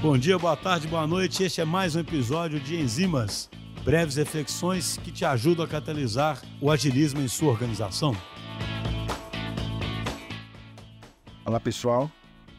Bom dia, boa tarde, boa noite. Este é mais um episódio de Enzimas, breves reflexões que te ajudam a catalisar o agilismo em sua organização. Olá pessoal,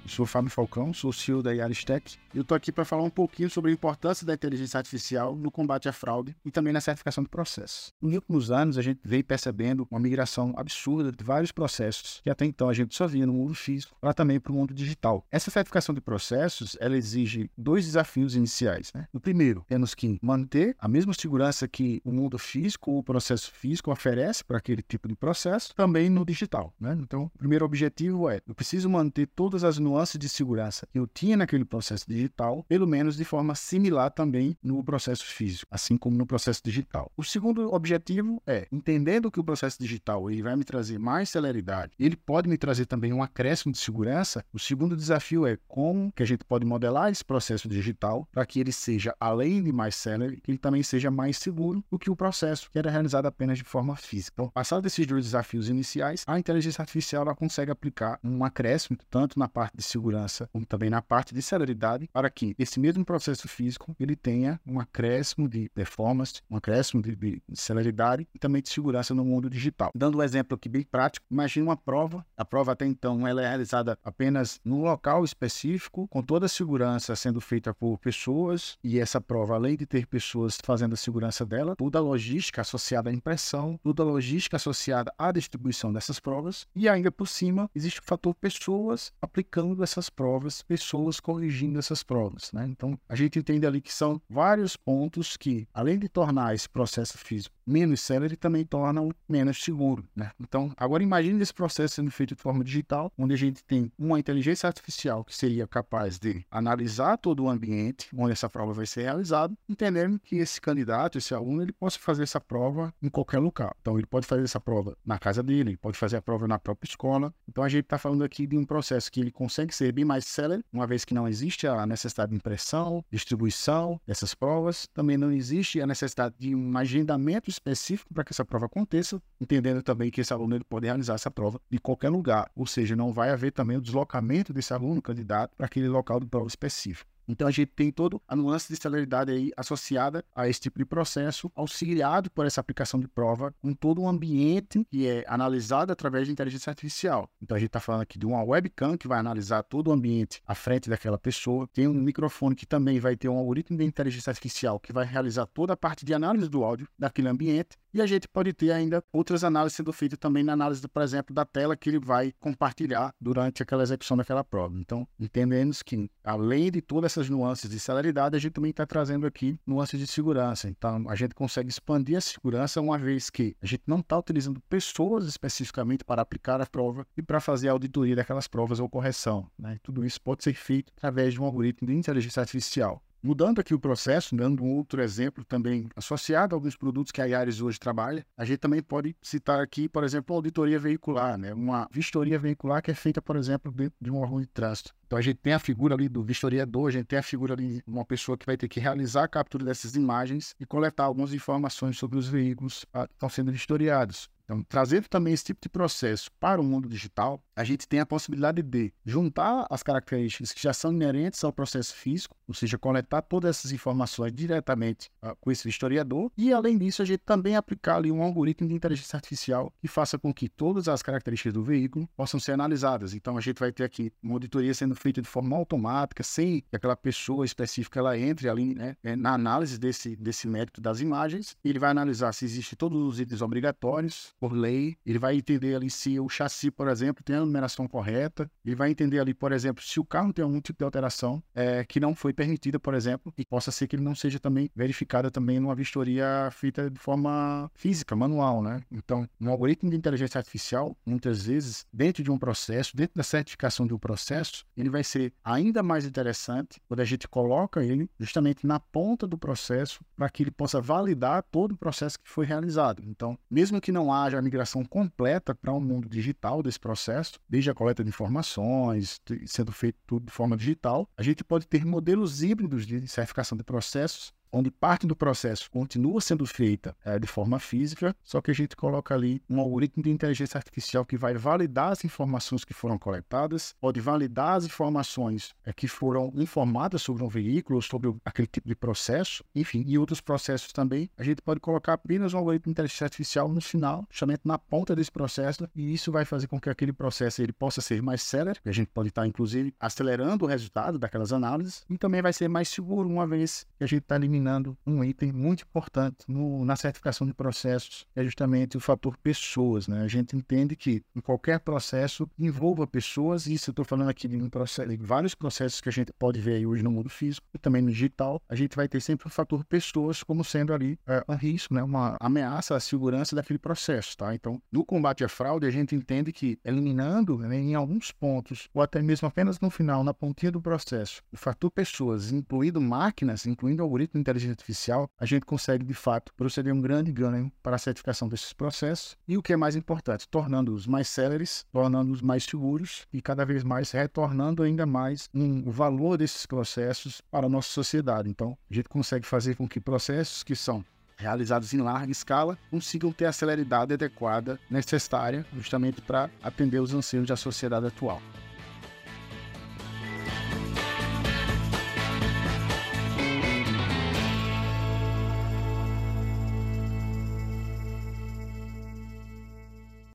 sou Fábio Falcão, sou CEO da Yaristec e eu estou aqui para falar um pouquinho sobre a importância da inteligência artificial no combate à fraude e também na certificação de processos. Nos últimos anos, a gente veio percebendo uma migração absurda de vários processos que até então a gente só via no mundo físico para também para o mundo digital. Essa certificação de processos, ela exige dois desafios iniciais. Né? O primeiro, temos que manter a mesma segurança que o mundo físico o processo físico oferece para aquele tipo de processo, também no digital. Né? Então, o primeiro objetivo é, eu preciso manter todas as nuances de segurança que eu tinha naquele processo digital, pelo menos de forma similar também no processo físico, assim como no processo digital. O segundo objetivo é, entendendo que o processo digital ele vai me trazer mais celeridade, ele pode me trazer também um acréscimo de segurança, o segundo desafio é como que a gente pode modelar esse processo digital para que ele seja, além de mais célere, que ele também seja mais seguro do que o processo que era realizado apenas de forma física. Então, passado desses dois desafios iniciais, a inteligência artificial ela consegue aplicar um acréscimo tanto na parte de segurança como também na parte de celeridade, para que esse mesmo processo físico ele tenha um acréscimo de performance, um acréscimo de, de celeridade e também de segurança no mundo digital. Dando um exemplo aqui bem prático, imagine uma prova. A prova até então ela é realizada apenas num local específico, com toda a segurança sendo feita por pessoas e essa prova, além de ter pessoas fazendo a segurança dela, toda a logística associada à impressão, toda a logística associada à distribuição dessas provas e ainda por cima existe o fator pessoas aplicando essas provas, pessoas corrigindo essas provas. Né? Então, a gente entende ali que são vários pontos que, além de tornar esse processo físico menos célere, também tornam menos seguro. Né? Então, agora imagine esse processo sendo feito de forma digital, onde a gente tem uma inteligência artificial que seria capaz de analisar todo o ambiente onde essa prova vai ser realizada, entendendo que esse candidato, esse aluno, ele possa fazer essa prova em qualquer local. Então, ele pode fazer essa prova na casa dele, ele pode fazer a prova na própria escola. Então, a gente está falando aqui de um processo que ele consegue ser bem mais célere, uma vez que não existe a necessidade de impressão, distribuição dessas provas, também não existe a necessidade de um agendamento específico para que essa prova aconteça, entendendo também que esse aluno ele pode realizar essa prova de qualquer lugar, ou seja, não vai haver também o deslocamento desse aluno candidato para aquele local de prova específico. Então a gente tem toda a nuance de celeridade aí associada a esse tipo de processo, auxiliado por essa aplicação de prova, com todo um ambiente que é analisado através de inteligência artificial. Então a gente está falando aqui de uma webcam que vai analisar todo o ambiente à frente daquela pessoa, tem um microfone que também vai ter um algoritmo de inteligência artificial que vai realizar toda a parte de análise do áudio daquele ambiente e a gente pode ter ainda outras análises sendo feitas também na análise, por exemplo, da tela que ele vai compartilhar durante aquela execução daquela prova. Então, entendemos que, além de todas essas nuances de celeridade, a gente também está trazendo aqui nuances de segurança. Então, a gente consegue expandir a segurança uma vez que a gente não está utilizando pessoas especificamente para aplicar a prova e para fazer a auditoria daquelas provas ou correção. Né? Tudo isso pode ser feito através de um algoritmo de inteligência artificial. Mudando aqui o processo, dando um outro exemplo também associado a alguns produtos que a Yaris hoje trabalha, a gente também pode citar aqui, por exemplo, a auditoria veicular, né? uma vistoria veicular que é feita, por exemplo, dentro de um órgão de trânsito. Então a gente tem a figura ali do vistoriador, a gente tem a figura ali de uma pessoa que vai ter que realizar a captura dessas imagens e coletar algumas informações sobre os veículos que estão sendo vistoriados. Então, trazendo também esse tipo de processo para o mundo digital, a gente tem a possibilidade de juntar as características que já são inerentes ao processo físico, ou seja, coletar todas essas informações diretamente uh, com esse historiador, e além disso, a gente também aplicar ali um algoritmo de inteligência artificial que faça com que todas as características do veículo possam ser analisadas. Então, a gente vai ter aqui uma auditoria sendo feita de forma automática, sem que aquela pessoa específica ela entre ali né, é, na análise desse, desse mérito das imagens. Ele vai analisar se existem todos os itens obrigatórios, por lei, ele vai entender ali se o chassi, por exemplo, tem numeração correta, ele vai entender ali, por exemplo, se o carro tem algum tipo de alteração é, que não foi permitida, por exemplo, e possa ser que ele não seja também verificada também numa vistoria feita de forma física, manual, né? Então, um algoritmo de inteligência artificial, muitas vezes, dentro de um processo, dentro da certificação de um processo, ele vai ser ainda mais interessante quando a gente coloca ele justamente na ponta do processo para que ele possa validar todo o processo que foi realizado. Então, mesmo que não haja a migração completa para um mundo digital desse processo, desde a coleta de informações, sendo feito tudo de forma digital, a gente pode ter modelos híbridos de certificação de processos onde parte do processo continua sendo feita é, de forma física, só que a gente coloca ali um algoritmo de inteligência artificial que vai validar as informações que foram coletadas, pode validar as informações é, que foram informadas sobre um veículo, sobre aquele tipo de processo, enfim, e outros processos também. A gente pode colocar apenas um algoritmo de inteligência artificial no final, justamente na ponta desse processo, e isso vai fazer com que aquele processo ele possa ser mais célere, a gente pode estar, inclusive, acelerando o resultado daquelas análises, e também vai ser mais seguro, uma vez que a gente está eliminando um item muito importante no, na certificação de processos, é justamente o fator pessoas. Né? A gente entende que em qualquer processo envolva pessoas, e isso eu estou falando aqui de, um processo, de vários processos que a gente pode ver hoje no mundo físico e também no digital, a gente vai ter sempre o fator pessoas como sendo ali é, um risco, né? uma ameaça à segurança daquele processo. Tá? Então, no combate à fraude, a gente entende que eliminando né, em alguns pontos, ou até mesmo apenas no final, na pontinha do processo, o fator pessoas, incluindo máquinas, incluindo algoritmo de inteligência artificial, a gente consegue, de fato, proceder um grande ganho para a certificação desses processos e o que é mais importante, tornando-os mais céleres, tornando-os mais seguros e cada vez mais retornando ainda mais um valor desses processos para a nossa sociedade. Então, a gente consegue fazer com que processos que são realizados em larga escala consigam ter a celeridade adequada necessária justamente para atender os anseios da sociedade atual.